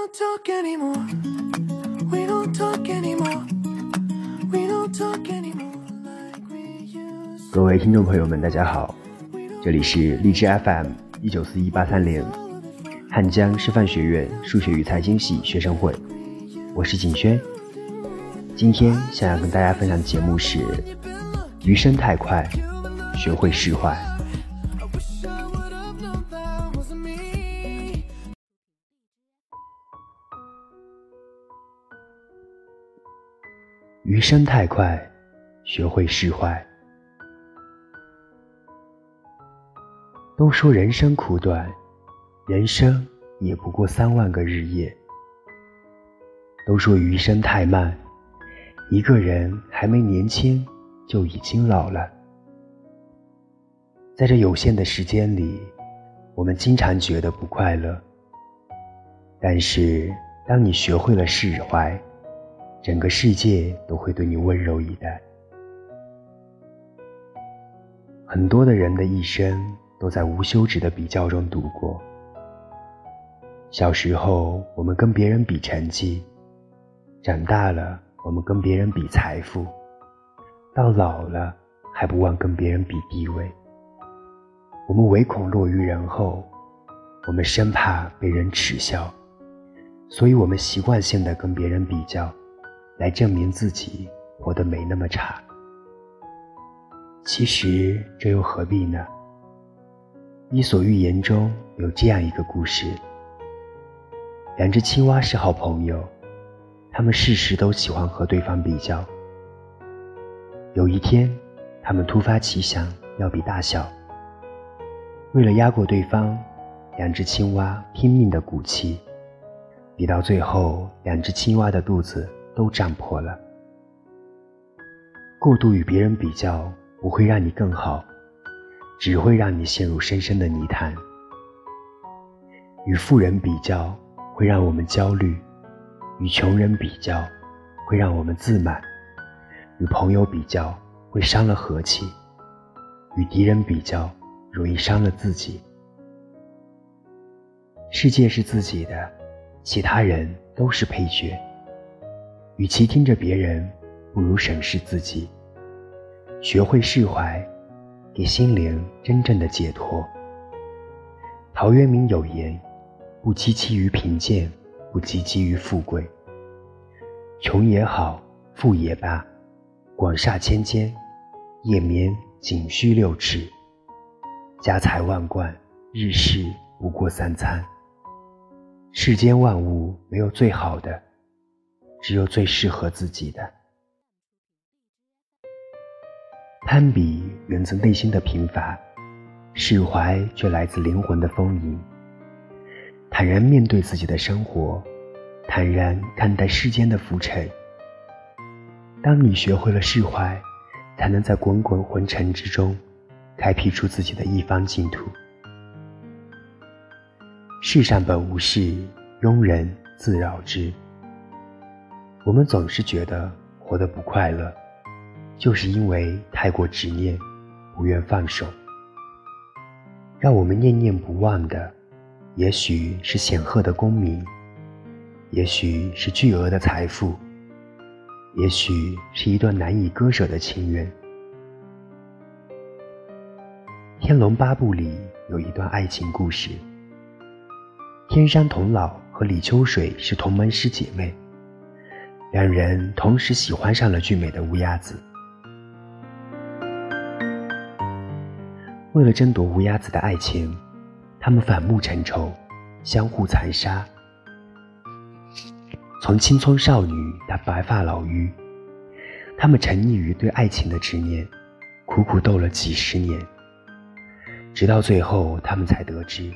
don't talk anymore. We don't talk anymore. We don't talk anymore like we used 各位听众朋友们，大家好，这里是荔枝 FM 一九四一八三零，汉江师范学院数学与财经系学生会，我是景轩。今天想要跟大家分享的节目是：余生太快，学会释怀。余生太快，学会释怀。都说人生苦短，人生也不过三万个日夜。都说余生太慢，一个人还没年轻就已经老了。在这有限的时间里，我们经常觉得不快乐。但是，当你学会了释怀，整个世界都会对你温柔以待。很多的人的一生都在无休止的比较中度过。小时候，我们跟别人比成绩；长大了，我们跟别人比财富；到老了，还不忘跟别人比地位。我们唯恐落于人后，我们生怕被人耻笑，所以我们习惯性的跟别人比较。来证明自己活得没那么差。其实这又何必呢？《伊索寓言》中有这样一个故事：两只青蛙是好朋友，它们事事都喜欢和对方比较。有一天，它们突发奇想要比大小。为了压过对方，两只青蛙拼命地鼓气，比到最后，两只青蛙的肚子。都胀破了。过度与别人比较不会让你更好，只会让你陷入深深的泥潭。与富人比较会让我们焦虑，与穷人比较会让我们自满，与朋友比较会伤了和气，与敌人比较容易伤了自己。世界是自己的，其他人都是配角。与其听着别人，不如审视自己，学会释怀，给心灵真正的解脱。陶渊明有言：“不戚戚于贫贱，不汲汲于富贵。穷也好，富也罢，广厦千间，夜眠仅需六尺。家财万贯，日食不过三餐。世间万物没有最好的。”只有最适合自己的。攀比源自内心的贫乏，释怀却来自灵魂的丰盈。坦然面对自己的生活，坦然看待世间的浮沉。当你学会了释怀，才能在滚滚红尘之中，开辟出自己的一方净土。世上本无事，庸人自扰之。我们总是觉得活得不快乐，就是因为太过执念，不愿放手。让我们念念不忘的，也许是显赫的功名，也许是巨额的财富，也许是一段难以割舍的情缘。《天龙八部》里有一段爱情故事：天山童姥和李秋水是同门师姐妹。两人同时喜欢上了俊美的乌鸦子。为了争夺乌鸦子的爱情，他们反目成仇，相互残杀。从青葱少女到白发老妪，他们沉溺于对爱情的执念，苦苦斗了几十年。直到最后，他们才得知，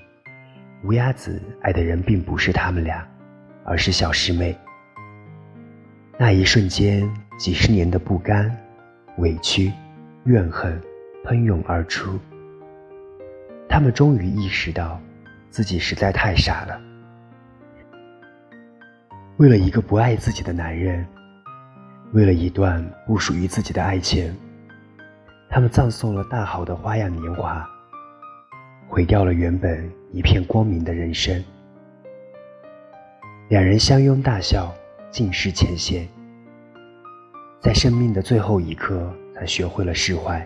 乌鸦子爱的人并不是他们俩，而是小师妹。那一瞬间，几十年的不甘、委屈、怨恨喷涌而出。他们终于意识到，自己实在太傻了。为了一个不爱自己的男人，为了一段不属于自己的爱情，他们葬送了大好的花样年华，毁掉了原本一片光明的人生。两人相拥大笑，尽释前嫌。在生命的最后一刻，才学会了释怀。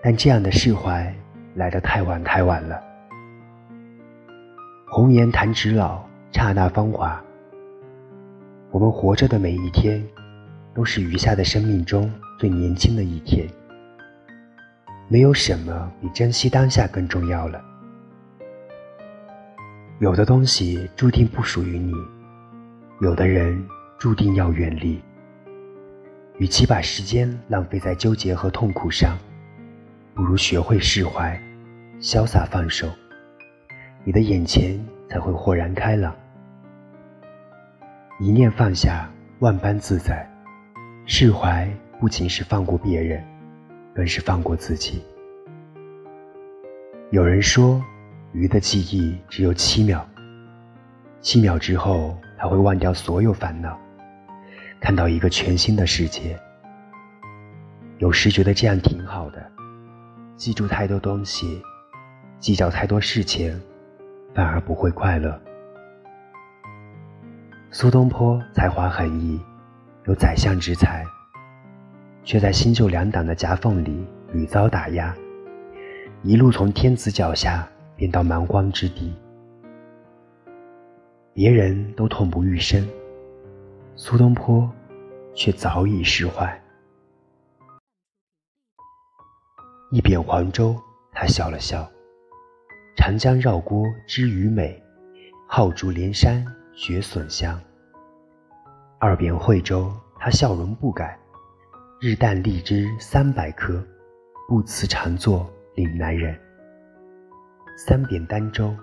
但这样的释怀来得太晚太晚了。红颜弹指老，刹那芳华。我们活着的每一天，都是余下的生命中最年轻的一天。没有什么比珍惜当下更重要了。有的东西注定不属于你，有的人注定要远离。与其把时间浪费在纠结和痛苦上，不如学会释怀，潇洒放手，你的眼前才会豁然开朗。一念放下，万般自在。释怀不仅是放过别人，更是放过自己。有人说，鱼的记忆只有七秒，七秒之后，他会忘掉所有烦恼。看到一个全新的世界，有时觉得这样挺好的。记住太多东西，计较太多事情，反而不会快乐。苏东坡才华横溢，有宰相之才，却在新旧两党的夹缝里屡遭打压，一路从天子脚下变到蛮荒之地。别人都痛不欲生。苏东坡却早已释怀。一贬黄州，他笑了笑。长江绕郭知鱼美，好竹连山觉笋香。二贬惠州，他笑容不改。日啖荔枝三百颗，不辞长作岭南人。三贬儋州，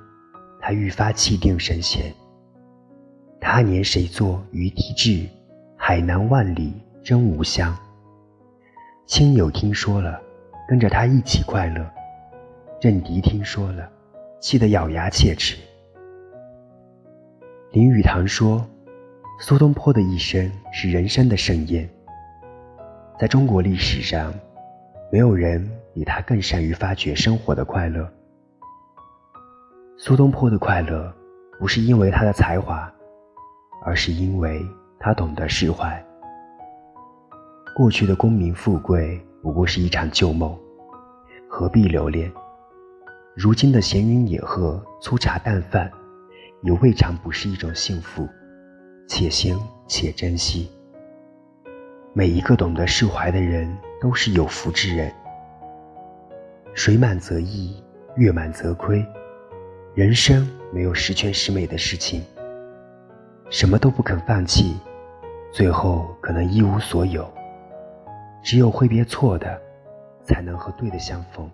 他愈发气定神闲。他年谁作鱼啼志？海南万里真无香。亲友听说了，跟着他一起快乐；政敌听说了，气得咬牙切齿。林语堂说：“苏东坡的一生是人生的盛宴。在中国历史上，没有人比他更善于发掘生活的快乐。苏东坡的快乐，不是因为他的才华。”而是因为他懂得释怀。过去的功名富贵不过是一场旧梦，何必留恋？如今的闲云野鹤、粗茶淡饭，也未尝不是一种幸福。且行且珍惜。每一个懂得释怀的人，都是有福之人。水满则溢，月满则亏。人生没有十全十美的事情。什么都不肯放弃，最后可能一无所有。只有挥别错的，才能和对的相逢。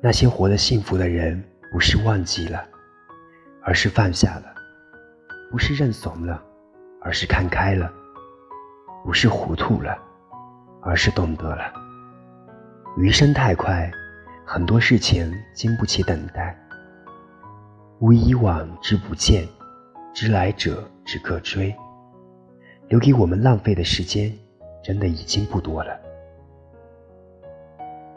那些活得幸福的人，不是忘记了，而是放下了；不是认怂了，而是看开了；不是糊涂了，而是懂得了。余生太快，很多事情经不起等待。无以往之不见。知来者只可追，留给我们浪费的时间，真的已经不多了。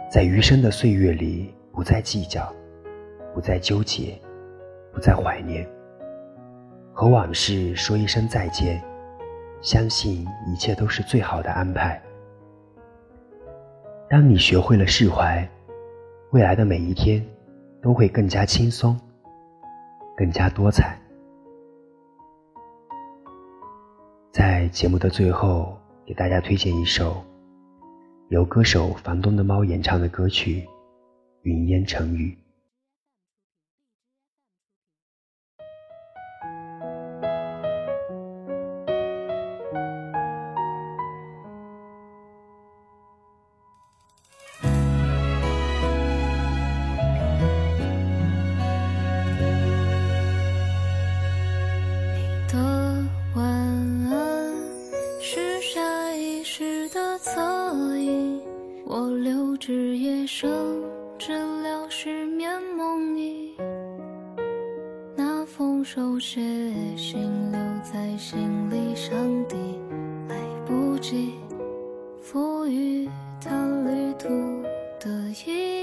在余生的岁月里，不再计较，不再纠结，不再怀念，和往事说一声再见，相信一切都是最好的安排。当你学会了释怀，未来的每一天都会更加轻松，更加多彩。在节目的最后，给大家推荐一首由歌手房东的猫演唱的歌曲《云烟成雨》。梦里，那封手写信留在行李箱底，来不及赋予它旅途的意义。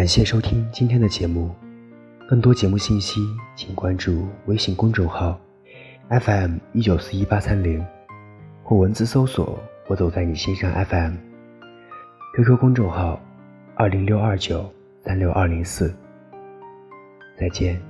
感谢收听今天的节目，更多节目信息请关注微信公众号 FM 一九四一八三零，或文字搜索“我走在你心上 FM”，QQ 公众号二零六二九三六二零四。再见。